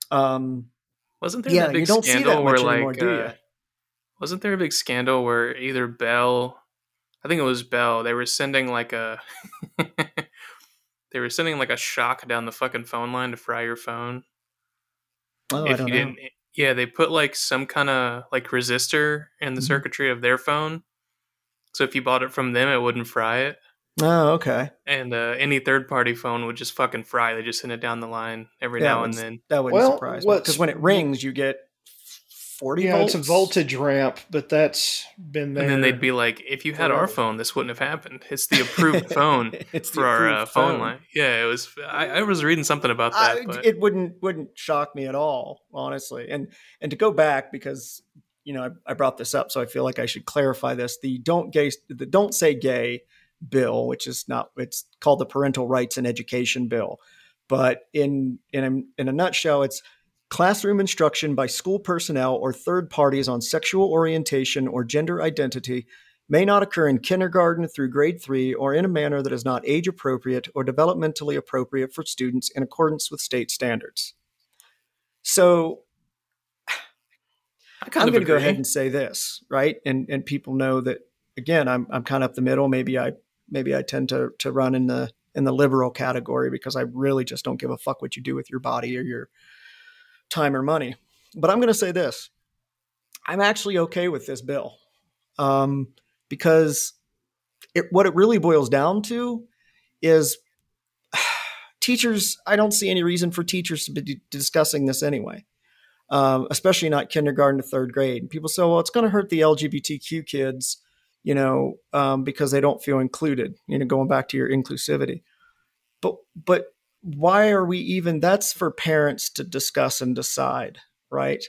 Um, wasn't there yeah, a big scandal where like anymore, uh, wasn't there a big scandal where either Bell, I think it was Bell, they were sending like a they were sending like a shock down the fucking phone line to fry your phone. Oh, if you know. didn't yeah, they put like some kind of like resistor in the mm-hmm. circuitry of their phone. So if you bought it from them, it wouldn't fry it. Oh, okay. And uh, any third party phone would just fucking fry. They just send it down the line every now and then. That wouldn't well, surprise me. Because when it rings, you get 40 yeah, volts? it's a voltage ramp, but that's been there. And then they'd be like, if you had forever. our phone, this wouldn't have happened. It's the approved phone it's for our uh, phone, phone line. Yeah, it was. I, I, was reading something about that. I, it wouldn't wouldn't shock me at all, honestly. And and to go back because you know I, I brought this up, so I feel like I should clarify this. The don't gay, the don't say gay bill, which is not it's called the Parental Rights and Education Bill, but in in a, in a nutshell, it's Classroom instruction by school personnel or third parties on sexual orientation or gender identity may not occur in kindergarten through grade three or in a manner that is not age appropriate or developmentally appropriate for students in accordance with state standards. So I'm going to go ahead and say this, right? And and people know that again, I'm I'm kind of up the middle. Maybe I maybe I tend to to run in the in the liberal category because I really just don't give a fuck what you do with your body or your time or money. But I'm going to say this: I'm actually okay with this bill um, because it, what it really boils down to is teachers. I don't see any reason for teachers to be discussing this anyway. Um, especially not kindergarten to third grade. People say, well, it's going to hurt the LGBTQ kids you know, um, because they don't feel included. You know, going back to your inclusivity. But but why are we even? That's for parents to discuss and decide, right?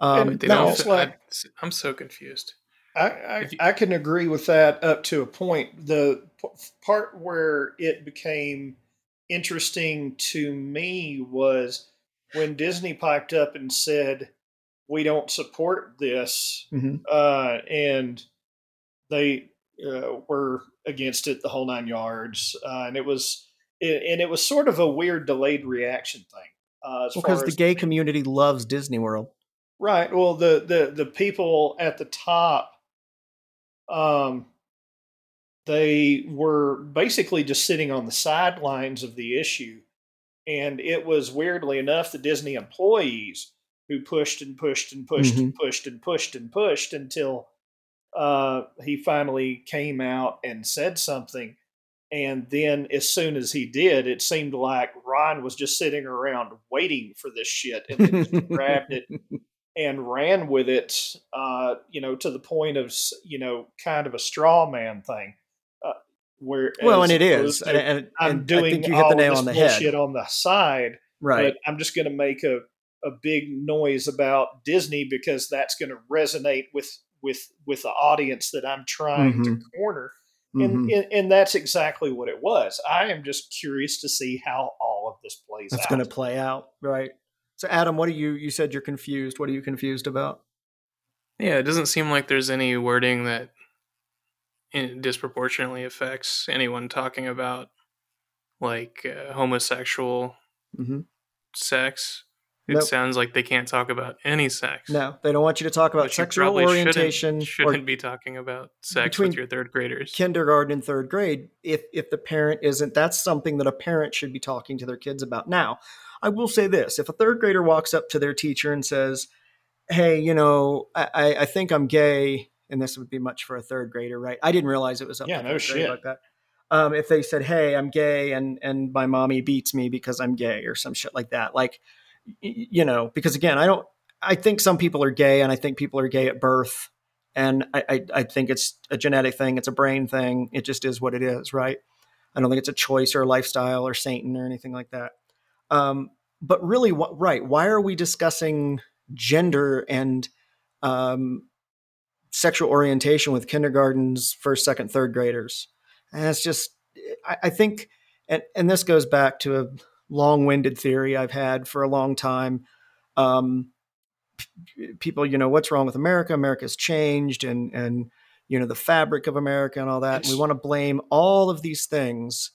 Um, now, like, I'm so confused. I, I, you, I, can agree with that up to a point. The p- part where it became interesting to me was when Disney piped up and said, "We don't support this," mm-hmm. uh, and they uh, were against it the whole nine yards, uh, and it was it, and it was sort of a weird delayed reaction thing. Uh, because the gay community loves Disney World, right? Well, the the the people at the top, um, they were basically just sitting on the sidelines of the issue, and it was weirdly enough the Disney employees who pushed and pushed and pushed mm-hmm. and pushed and pushed and pushed until uh, he finally came out and said something. And then, as soon as he did, it seemed like Ron was just sitting around waiting for this shit and then just grabbed it and ran with it, uh, you know, to the point of, you know, kind of a straw man thing. Uh, where well, and it is, to, and, and, I'm doing I think you hit the nail on the head. on the side, right? But I'm just going to make a a big noise about Disney because that's going to resonate with with with the audience that I'm trying mm-hmm. to corner. And, mm-hmm. and, and that's exactly what it was. I am just curious to see how all of this plays that's out. going to play out, right? So, Adam, what are you? You said you're confused. What are you confused about? Yeah, it doesn't seem like there's any wording that disproportionately affects anyone talking about like uh, homosexual mm-hmm. sex it nope. sounds like they can't talk about any sex. No, they don't want you to talk about sexual orientation. Shouldn't, shouldn't be talking about sex with your third graders. Kindergarten and third grade, if if the parent isn't, that's something that a parent should be talking to their kids about. Now, I will say this: if a third grader walks up to their teacher and says, "Hey, you know, I, I think I'm gay," and this would be much for a third grader, right? I didn't realize it was up. Yeah, no shit. Like that. Um, if they said, "Hey, I'm gay," and and my mommy beats me because I'm gay, or some shit like that, like you know, because again, I don't, I think some people are gay and I think people are gay at birth. And I, I, I think it's a genetic thing. It's a brain thing. It just is what it is. Right. I don't think it's a choice or a lifestyle or Satan or anything like that. Um, but really, what, right. Why are we discussing gender and, um, sexual orientation with kindergartens, first, second, third graders? And it's just, I, I think, and, and this goes back to a, long-winded theory I've had for a long time. Um, p- people, you know, what's wrong with America? America's changed, and and you know the fabric of America and all that. And we want to blame all of these things,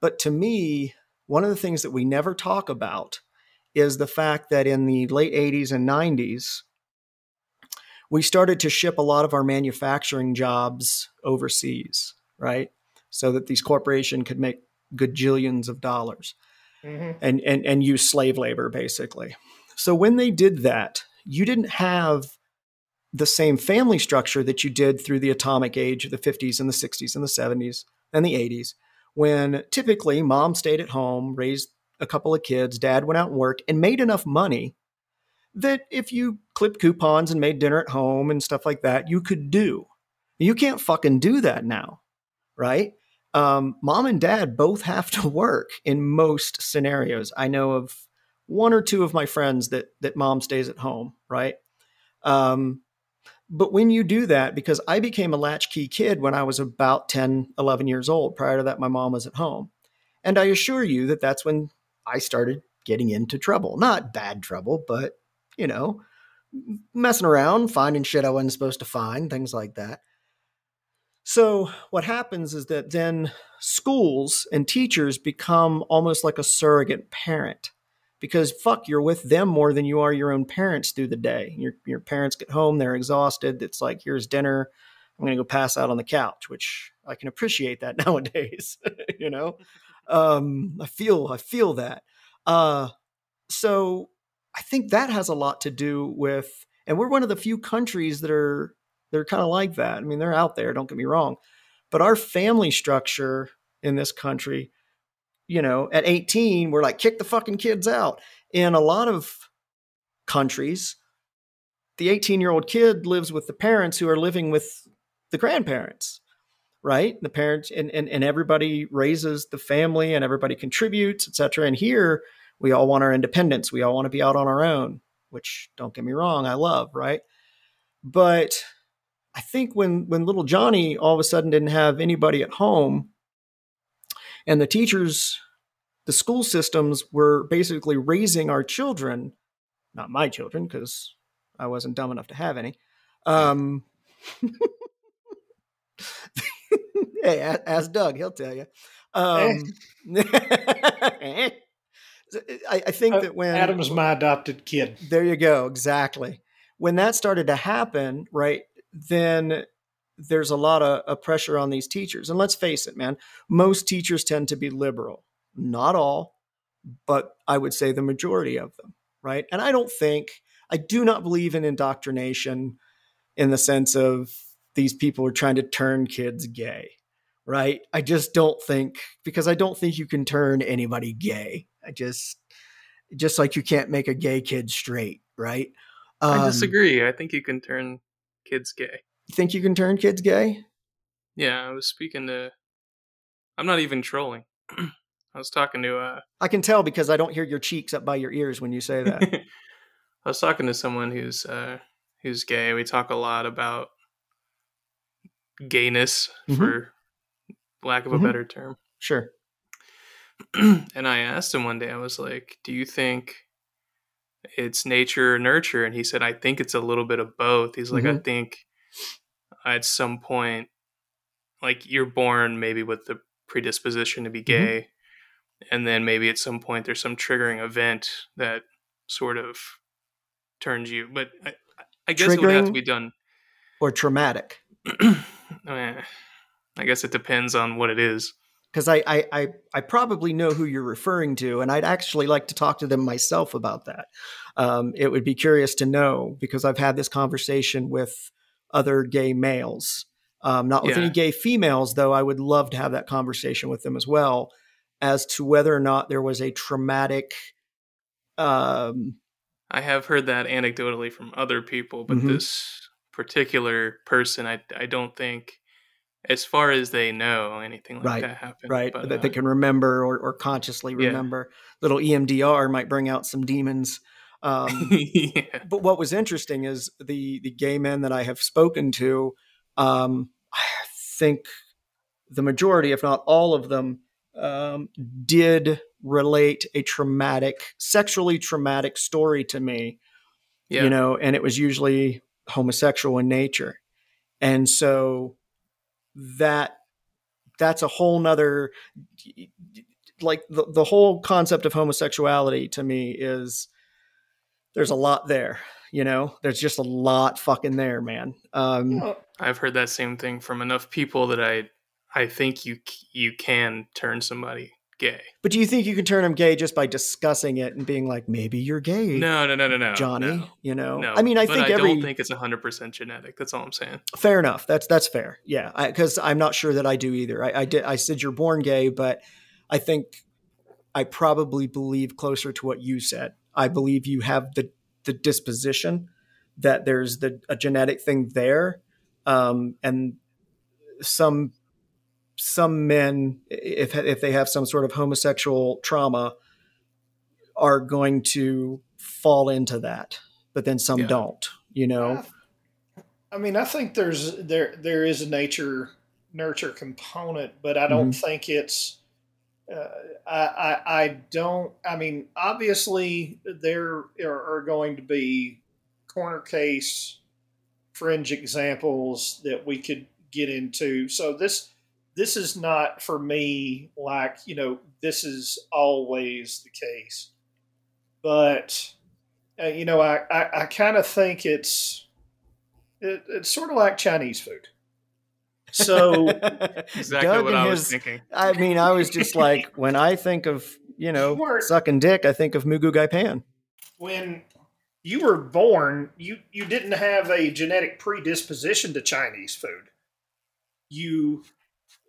but to me, one of the things that we never talk about is the fact that in the late 80s and 90s, we started to ship a lot of our manufacturing jobs overseas, right? So that these corporations could make gajillions of dollars mm-hmm. and, and, and use slave labor, basically. So when they did that, you didn't have the same family structure that you did through the atomic age of the 50s and the 60s and the 70s and the 80s, when typically mom stayed at home, raised a couple of kids, dad went out and worked, and made enough money that if you clipped coupons and made dinner at home and stuff like that, you could do. You can't fucking do that now, right? Um, mom and dad both have to work in most scenarios. I know of one or two of my friends that that mom stays at home, right? Um, but when you do that, because I became a latchkey kid when I was about 10, 11 years old. Prior to that, my mom was at home. And I assure you that that's when I started getting into trouble. Not bad trouble, but, you know, messing around, finding shit I wasn't supposed to find, things like that. So, what happens is that then schools and teachers become almost like a surrogate parent because fuck, you're with them more than you are your own parents through the day. Your, your parents get home, they're exhausted. It's like, here's dinner. I'm going to go pass out on the couch, which I can appreciate that nowadays. you know, um, I feel I feel that. Uh, so I think that has a lot to do with, and we're one of the few countries that are they're kind of like that. I mean, they're out there. Don't get me wrong, but our family structure in this country, you know, at 18, we're like kick the fucking kids out. In a lot of countries, the 18 year old kid lives with the parents who are living with the grandparents right the parents and, and, and everybody raises the family and everybody contributes etc and here we all want our independence we all want to be out on our own which don't get me wrong i love right but i think when when little johnny all of a sudden didn't have anybody at home and the teachers the school systems were basically raising our children not my children because i wasn't dumb enough to have any um, hey, ask Doug; he'll tell you. Um, I, I, think uh, that when Adam's my adopted kid, there you go, exactly. When that started to happen, right, then there's a lot of, of pressure on these teachers. And let's face it, man, most teachers tend to be liberal. Not all, but I would say the majority of them, right? And I don't think, I do not believe in indoctrination in the sense of these people are trying to turn kids gay, right? I just don't think because I don't think you can turn anybody gay. I just just like you can't make a gay kid straight, right? Um, I disagree. I think you can turn kids gay. You think you can turn kids gay? Yeah, I was speaking to. I'm not even trolling. I was talking to. Uh, I can tell because I don't hear your cheeks up by your ears when you say that. I was talking to someone who's uh, who's gay. We talk a lot about gayness mm-hmm. for lack of a mm-hmm. better term. Sure. and I asked him one day, I was like, Do you think it's nature or nurture? And he said, I think it's a little bit of both. He's like, mm-hmm. I think at some point, like you're born maybe with the predisposition to be mm-hmm. gay. Mm-hmm. And then maybe at some point there's some triggering event that sort of turns you. But I, I guess triggering it would have to be done. Or traumatic. I guess it depends on what it is. Because I, I, I, I, probably know who you're referring to, and I'd actually like to talk to them myself about that. Um, it would be curious to know because I've had this conversation with other gay males, um, not with yeah. any gay females, though. I would love to have that conversation with them as well, as to whether or not there was a traumatic. Um, I have heard that anecdotally from other people, but mm-hmm. this particular person, I I don't think, as far as they know, anything like right, that happened. Right, but, that uh, they can remember or, or consciously remember. Yeah. Little EMDR might bring out some demons. Um, yeah. But what was interesting is the the gay men that I have spoken to. Um, I think the majority, if not all of them, um, did relate a traumatic, sexually traumatic story to me. Yeah. You know, and it was usually homosexual in nature. And so that that's a whole nother like the, the whole concept of homosexuality to me is there's a lot there you know? There's just a lot fucking there man. Um, i've heard that same thing from enough people that i i think you you can turn somebody gay. But do you think you can turn him gay just by discussing it and being like, maybe you're gay? No, no, no, no, no, Johnny. No, you know, no, I mean, I think I every. don't think it's hundred percent genetic. That's all I'm saying. Fair enough. That's that's fair. Yeah, because I'm not sure that I do either. I, I did. I said you're born gay, but I think I probably believe closer to what you said. I believe you have the the disposition that there's the a genetic thing there, um, and some some men, if if they have some sort of homosexual trauma, are going to fall into that, but then some yeah. don't. You know. I mean, I think there's there there is a nature nurture component, but I don't mm-hmm. think it's. Uh, I, I, I don't. I mean, obviously there are, are going to be corner case fringe examples that we could get into. So this this is not for me like you know this is always the case but uh, you know i i, I kind of think it's it, it's sort of like chinese food So Exactly Doug what and I was thinking. I mean, I was just like, when I think of you know You weren't- sucking dick, I think of Moo Goo Gai Pan. when you were born, you you didn't have a genetic predisposition to Chinese food. You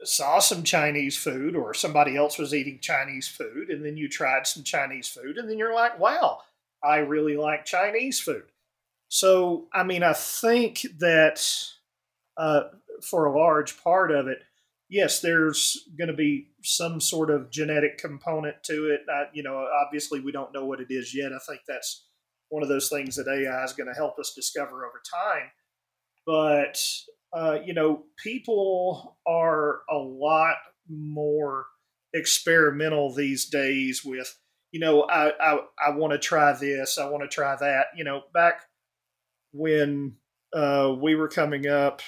saw some Chinese food or somebody else was eating Chinese food and then you tried some Chinese food and then you're like, "Wow, I really like Chinese food." So, I mean, I think that uh, for a large part of it, yes, there's going to be some sort of genetic component to it. Uh, you know, obviously, we don't know what it is yet. I think that's one of those things that AI is going to help us discover over time. But uh, you know, people are a lot more experimental these days with, you know, I I, I want to try this, I want to try that. You know, back when uh, we were coming up,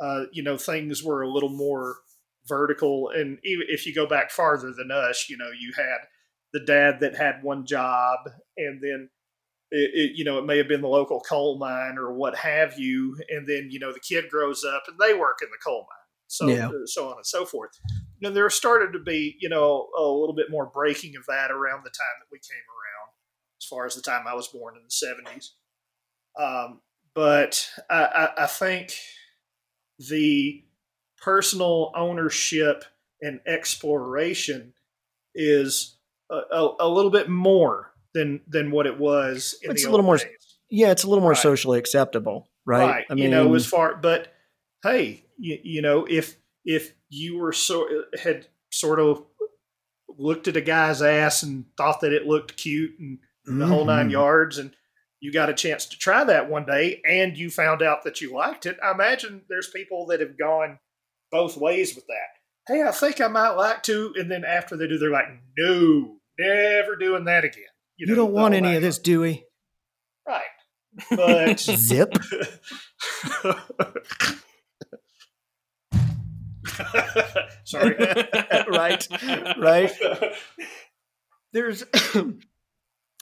uh, you know, things were a little more vertical. And if you go back farther than us, you know, you had the dad that had one job, and then it, it, you know, it may have been the local coal mine or what have you, and then you know the kid grows up and they work in the coal mine, so Yeah. uh, so on and so forth. And there started to be, you know, a little bit more breaking of that around the time that we came around, as far as the time I was born in the seventies. Um, but I, I, I think the personal ownership and exploration is a, a, a little bit more than than what it was in It's a little more days. Yeah, it's a little more Right. socially acceptable, right? I mean, you know, as far, but hey, you, you know, if if you were so had sort of looked at a guy's ass and thought that it looked cute and the whole nine Mhm. yards, and you got a chance to try that one day, and you found out that you liked it, I imagine there's people that have gone both ways with that. Hey, I think I might like to, and then after they do, they're like, no, never doing that again. You, know, don't want any of this, Dewey. yards. right? But Zip. Sorry. right, right. There's, and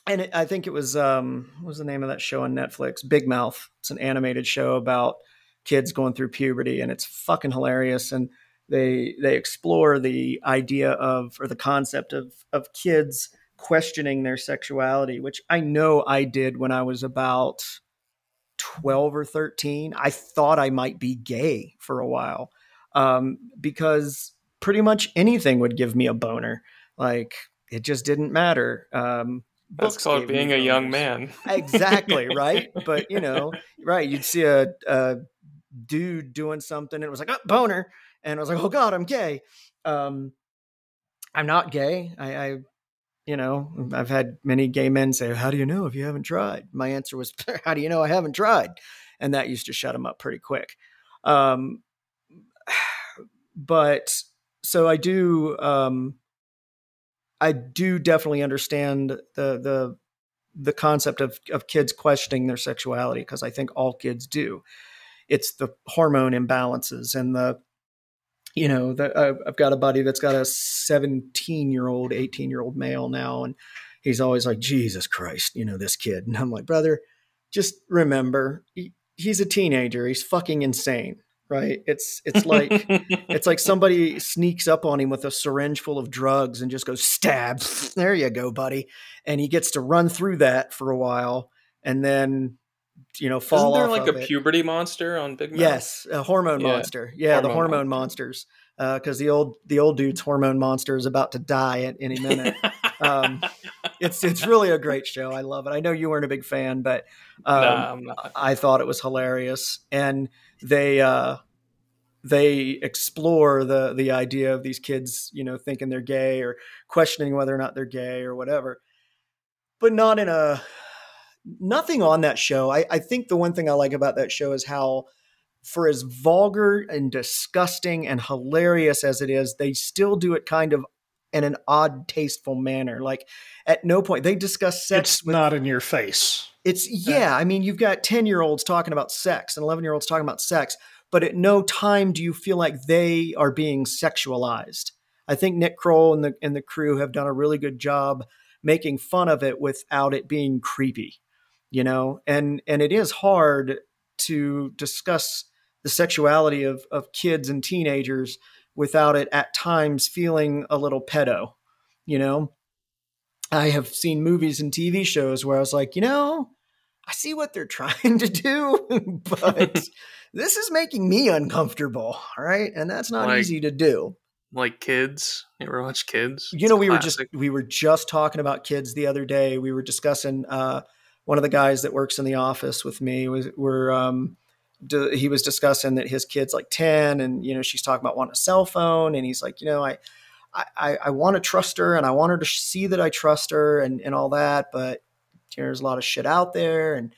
it, I think it was um, what was the name of that show on Netflix? Big Mouth. It's an animated show about kids going through puberty, and it's fucking hilarious. And they they explore the idea of or the concept of of kids questioning their sexuality, which I know I did when I was about 12 or 13. I thought I might be gay for a while um, because pretty much anything would give me a boner. Like it just didn't matter. Um, That's books called being a young man. Exactly, right? But you know, right, you'd see a, a dude doing something and it was like, oh, boner. And I was like, oh God, I'm gay. Um, I'm not gay. I, I, you know, I've had many gay men say, how do you know if you haven't tried? My answer was, how do you know I haven't tried? And that used to shut them up pretty quick. Um, but so I do, um, I do definitely understand the, the, the concept of, of kids questioning their sexuality because I think all kids do. It's the hormone imbalances and the, you know, the, uh, I've got a buddy that's got a 17 year old, 18 year old male now, and he's always like, Jesus Christ, you know, this kid. And I'm like, brother, just remember, he, he's a teenager. He's fucking insane, right? It's, it's like, it's like somebody sneaks up on him with a syringe full of drugs and just goes stab. There you go, buddy. And he gets to run through that for a while and then, you know, fall Isn't there off like a it. puberty monster on Big Mouth? Yes, a hormone Yeah. monster. Yeah, the Hormone hormone monsters. Because the old the old dude's hormone monster is about to die at any minute. um, it's it's really a great show. I love it. I know you weren't a big fan, but um, I'm. I thought it was hilarious, and they uh, they explore the the idea of these kids, you know, thinking they're gay or questioning whether or not they're gay or whatever, but not in a nothing on that show. I, I think the one thing I like about that show is how, for as vulgar and disgusting and hilarious as it is, they still do it kind of in an odd, tasteful manner. Like at no point they discuss sex it's with not in your face. it's yeah, I mean, you've got 10 year olds talking about sex and 11 year olds talking about sex, but at no time do you feel like they are being sexualized. I think Nick Kroll and the and the crew have done a really good job making fun of it without it being creepy, you know. And and it is hard to discuss the sexuality of of kids and teenagers without it at times feeling a little pedo. You know, I have seen movies and TV shows where I was like, you know, I see what they're trying to do, but this is making me uncomfortable. All right. And that's not Like- easy to do. Like kids. You ever watch kids? You know, It's we were just we were just talking about kids the other day. We were discussing uh one of the guys that works in the office with me was were um d- he was discussing that his kid's like 10 and you know she's talking about wanting a cell phone and he's like you know i i i, want to trust her and i want her to see that i trust her and and all that but you know, there's a lot of shit out there. And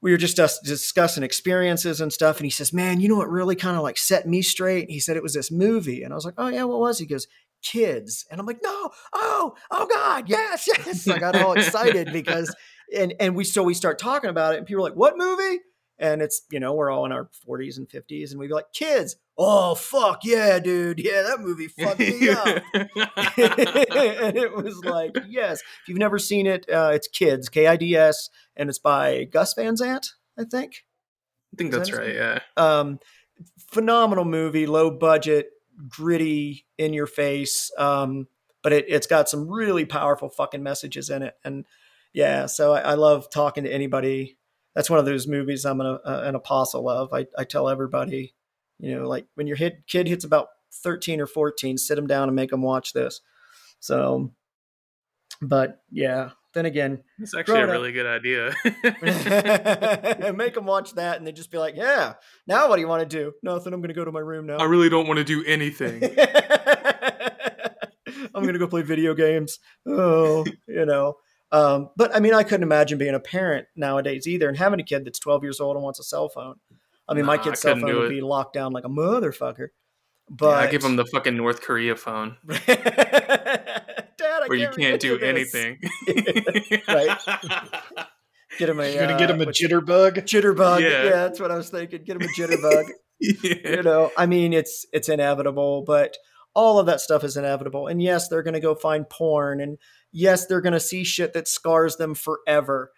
we were just dis- discussing experiences and stuff and he says man you know what really kind of like set me straight? He said it was this movie. And i was like oh yeah what was he goes kids. And i'm like no. Oh oh god. Yes yes. I got all excited because and and we so we start talking about it and people are like what movie and it's you know we're all in our 40s and 50s and we'd be like kids oh fuck yeah dude yeah that movie fucked me up and it was like yes if you've never seen it uh, it's kids k-i-d-s and it's by gus van sant i think I think that's that right. Yeah. um, phenomenal movie, low budget, gritty, in your face. Um, but it, it's got some really powerful fucking messages in it. And yeah, so I, I love talking to anybody. That's one of those movies I'm an, uh, an apostle of. I, I tell everybody, you know, like when your hit, kid hits about 13 or 14, sit them down and make them watch this. So, but yeah, then again, It's actually a up. really good idea. make them watch that and they just be like, yeah, now what do you want to do? Nothing. I'm going to go to my room now. I really don't want to do anything. I'm gonna go play video games. Oh, you know. Um, but I mean, I couldn't imagine being a parent nowadays either, and having a kid that's 12 years old and wants a cell phone. I mean, my Nah, I kid's cell phone would be locked down like a motherfucker. Yeah, But I give them the fucking North Korea phone Dad, I where you can't can't do this. anything. Right. Get him a. You're gonna get uh, him a what's- jitterbug. jitterbug. Yeah. Yeah. that's what I was thinking. Get him a jitterbug. yeah. you know i mean it's it's inevitable but all of that stuff is inevitable and yes they're going to go find porn and yes they're going to see shit that scars them forever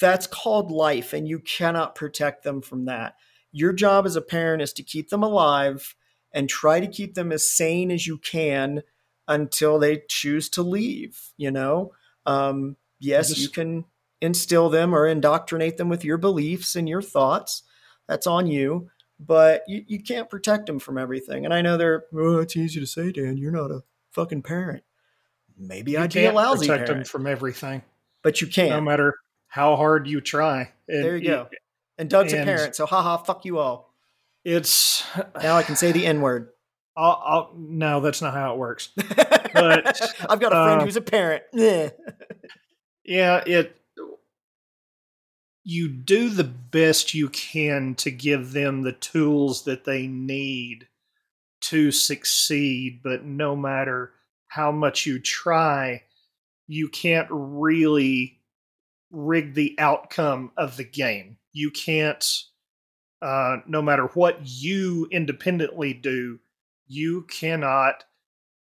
that's called life and you cannot protect them from that your job as a parent is to keep them alive and try to keep them as sane as you can until they choose to leave you know um, yes Just- you can instill them or indoctrinate them with your beliefs and your thoughts that's on you but you, you can't protect them from everything. And I know they're, oh, it's easy to say, Dan, you're not a fucking parent. Maybe You I'd be a can't lousy protect them from everything, but you can't. no matter how hard you try. And there you go. And Doug's a parent, so haha, fuck you all. It's Now I can say the N word. I'll, I'll, no, that's not how it works. But I've got a friend uh, who's a parent. Yeah. Yeah, it. You do the best you can to give them the tools that they need to succeed, but no matter how much you try, you can't really rig the outcome of the game. You can't, uh, no matter what you independently do, you cannot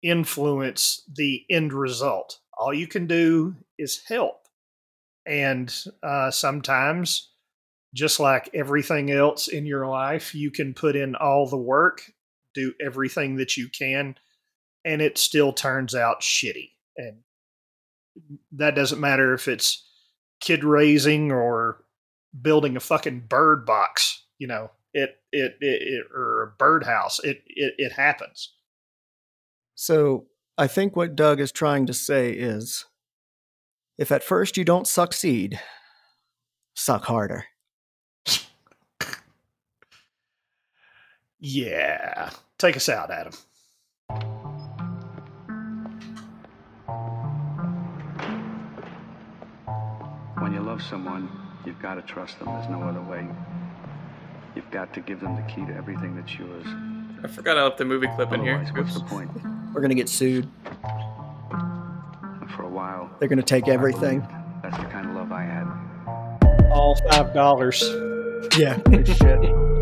influence the end result. All you can do is help. And uh, sometimes, just like everything else in your life, you can put in all the work, do everything that you can, and it still turns out shitty. And that doesn't matter if it's kid raising or building a fucking bird box, you know, it, it, it, it or a birdhouse. It, it, it happens. So I think what Doug is trying to say is if at first you don't succeed, suck harder. Yeah. Take us out, Adam. Love someone, you've got to trust them. There's no other way. You've got to give them the key to everything that's yours. I forgot I left the movie clip in here. What's the point? We're going to get sued. For a while, They're going to take everything. that's the kind of love I had. All five dollars. Yeah. Shit.